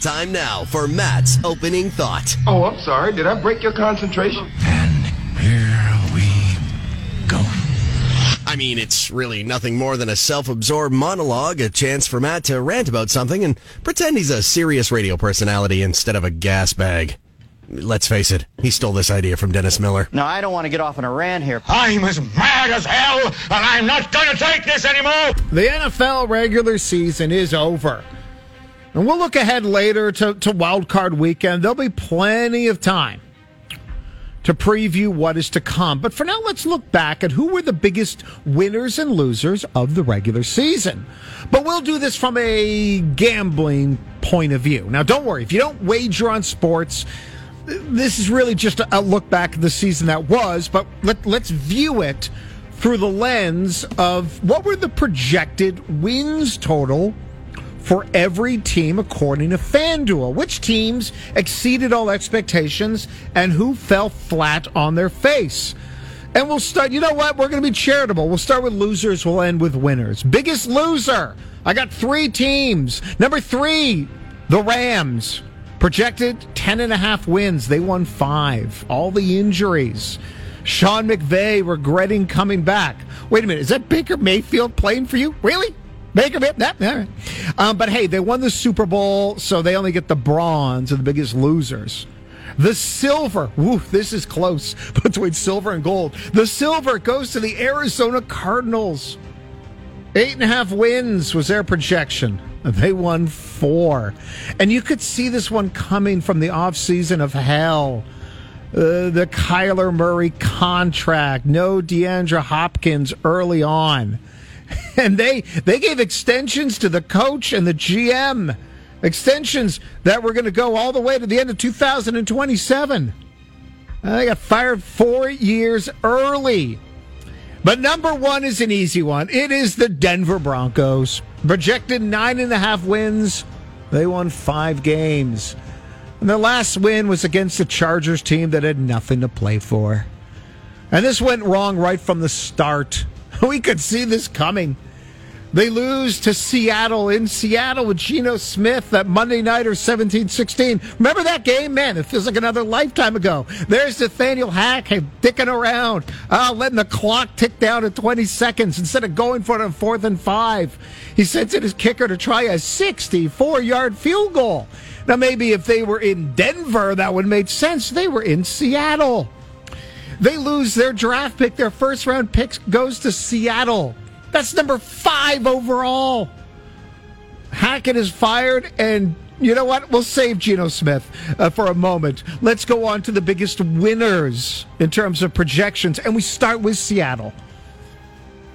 Time now for Matt's opening thought. Oh, I'm sorry. Did I break your concentration? And here we go. I mean, it's really nothing more than a self absorbed monologue, a chance for Matt to rant about something and pretend he's a serious radio personality instead of a gas bag. Let's face it, he stole this idea from Dennis Miller. Now, I don't want to get off on a rant here. I'm as mad as hell, and I'm not going to take this anymore. The NFL regular season is over. And we'll look ahead later to, to Wild Card Weekend. There'll be plenty of time to preview what is to come. But for now, let's look back at who were the biggest winners and losers of the regular season. But we'll do this from a gambling point of view. Now, don't worry, if you don't wager on sports, this is really just a look back at the season that was, but let, let's view it through the lens of what were the projected wins total for every team according to FanDuel. Which teams exceeded all expectations and who fell flat on their face? And we'll start, you know what? We're going to be charitable. We'll start with losers, we'll end with winners. Biggest loser. I got three teams. Number three, the Rams. Projected 10 and a half wins. They won five. All the injuries. Sean McVay regretting coming back. Wait a minute. Is that Baker Mayfield playing for you? Really? Baker Mayfield? Um, but hey, they won the Super Bowl, so they only get the bronze of the biggest losers. The silver, woo, this is close between silver and gold. The silver goes to the Arizona Cardinals. Eight and a half wins was their projection. They won four. And you could see this one coming from the offseason of hell. Uh, the Kyler Murray contract, no DeAndre Hopkins early on. And they they gave extensions to the coach and the GM. Extensions that were going to go all the way to the end of 2027. Uh, they got fired four years early. But number one is an easy one. It is the Denver Broncos. Projected nine and a half wins. They won five games. And their last win was against a Chargers team that had nothing to play for. And this went wrong right from the start. We could see this coming. They lose to Seattle in Seattle with Geno Smith that Monday nighter 17-16. Remember that game? Man, it feels like another lifetime ago. There's Nathaniel Hackett dicking around, uh, letting the clock tick down to 20 seconds instead of going for it on fourth and five. He sends in his kicker to try a 64-yard field goal. Now, maybe if they were in Denver, that would make sense. They were in Seattle. They lose their draft pick. Their first round pick goes to Seattle. That's number five overall. Hackett is fired, and you know what? We'll save Geno Smith uh, for a moment. Let's go on to the biggest winners in terms of projections, and we start with Seattle.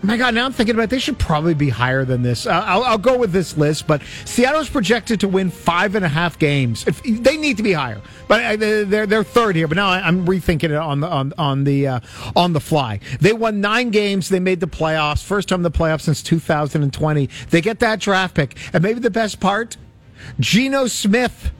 My God, now I'm thinking about it, they should probably be higher than this. Uh, I'll, I'll, go with this list, but Seattle's projected to win five and a half games. If, they need to be higher, but they're they're third here. But now I'm rethinking it on the on on the uh, on the fly. They won nine games. They made the playoffs, first time in the playoffs since 2020. They get that draft pick, and maybe the best part, Geno Smith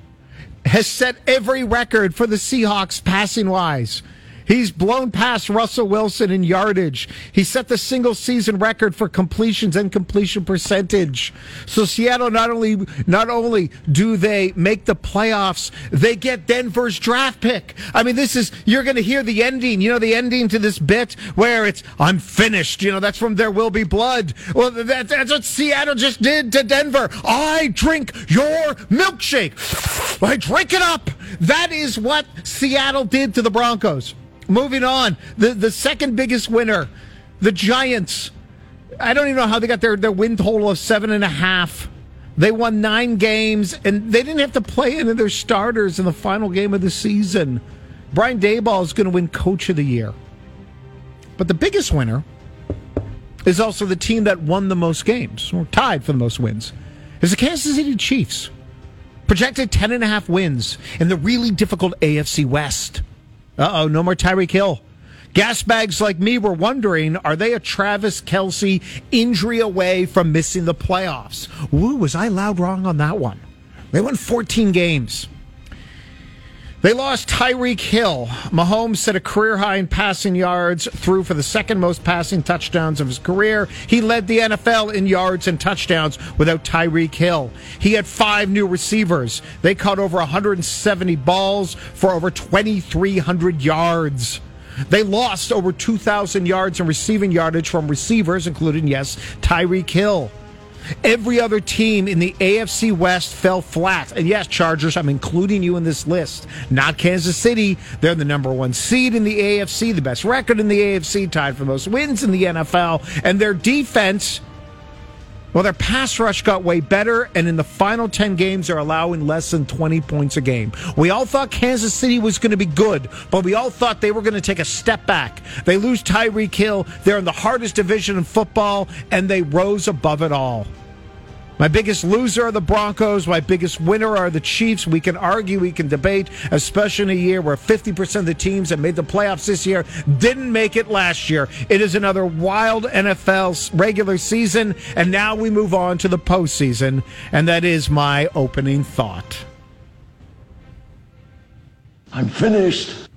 has set every record for the Seahawks passing wise. He's blown past Russell Wilson in yardage. He set the single season record for completions and completion percentage. So Seattle not only not only do they make the playoffs, they get Denver's draft pick. I mean, this is you're going to hear the ending. You know, the ending to this bit where it's "I'm finished." You know, that's from There Will Be Blood. Well, that, that's what Seattle just did to Denver. I drink your milkshake. I drink it up. That is what Seattle did to the Broncos. Moving on, the the second biggest winner, the Giants. I don't even know how they got their, their win total of seven and a half. They won nine games, and they didn't have to play any of their starters in the final game of the season. Brian Daboll is going to win Coach of the Year. But the biggest winner is also the team that won the most games, or tied for the most wins, is the Kansas City Chiefs. Projected 10.5 wins in the really difficult AFC West. Uh oh, no more Tyreek Hill. Gas bags like me were wondering are they a Travis Kelce injury away from missing the playoffs? Woo, was I loud wrong on that one? They won 14 games. They lost Tyreek Hill. Mahomes set a career high in passing yards, threw for the second most passing touchdowns of his career. He led the NFL in yards and touchdowns without Tyreek Hill. He had five new receivers. They caught over 170 balls for over 2,300 yards. They lost over 2,000 yards in receiving yardage from receivers, including, yes, Tyreek Hill. Every other team in the AFC West fell flat. And yes, Chargers, I'm including you in this list. Not Kansas City. They're the number one seed in the AFC, the best record in the AFC, tied for most wins in the NFL. And their defense, well, their pass rush got way better. And in the final 10 games, they're allowing less than 20 points a game. We all thought Kansas City was going to be good, but we all thought they were going to take a step back. They lose Tyreek Hill. They're in the hardest division in football, and they rose above it all. My biggest loser are the Broncos. My biggest winner are the Chiefs. We can argue, we can debate, especially in a year where 50% of the teams that made the playoffs this year didn't make it last year. It is another wild NFL regular season, and now we move on to the postseason, and that is my opening thought. I'm finished.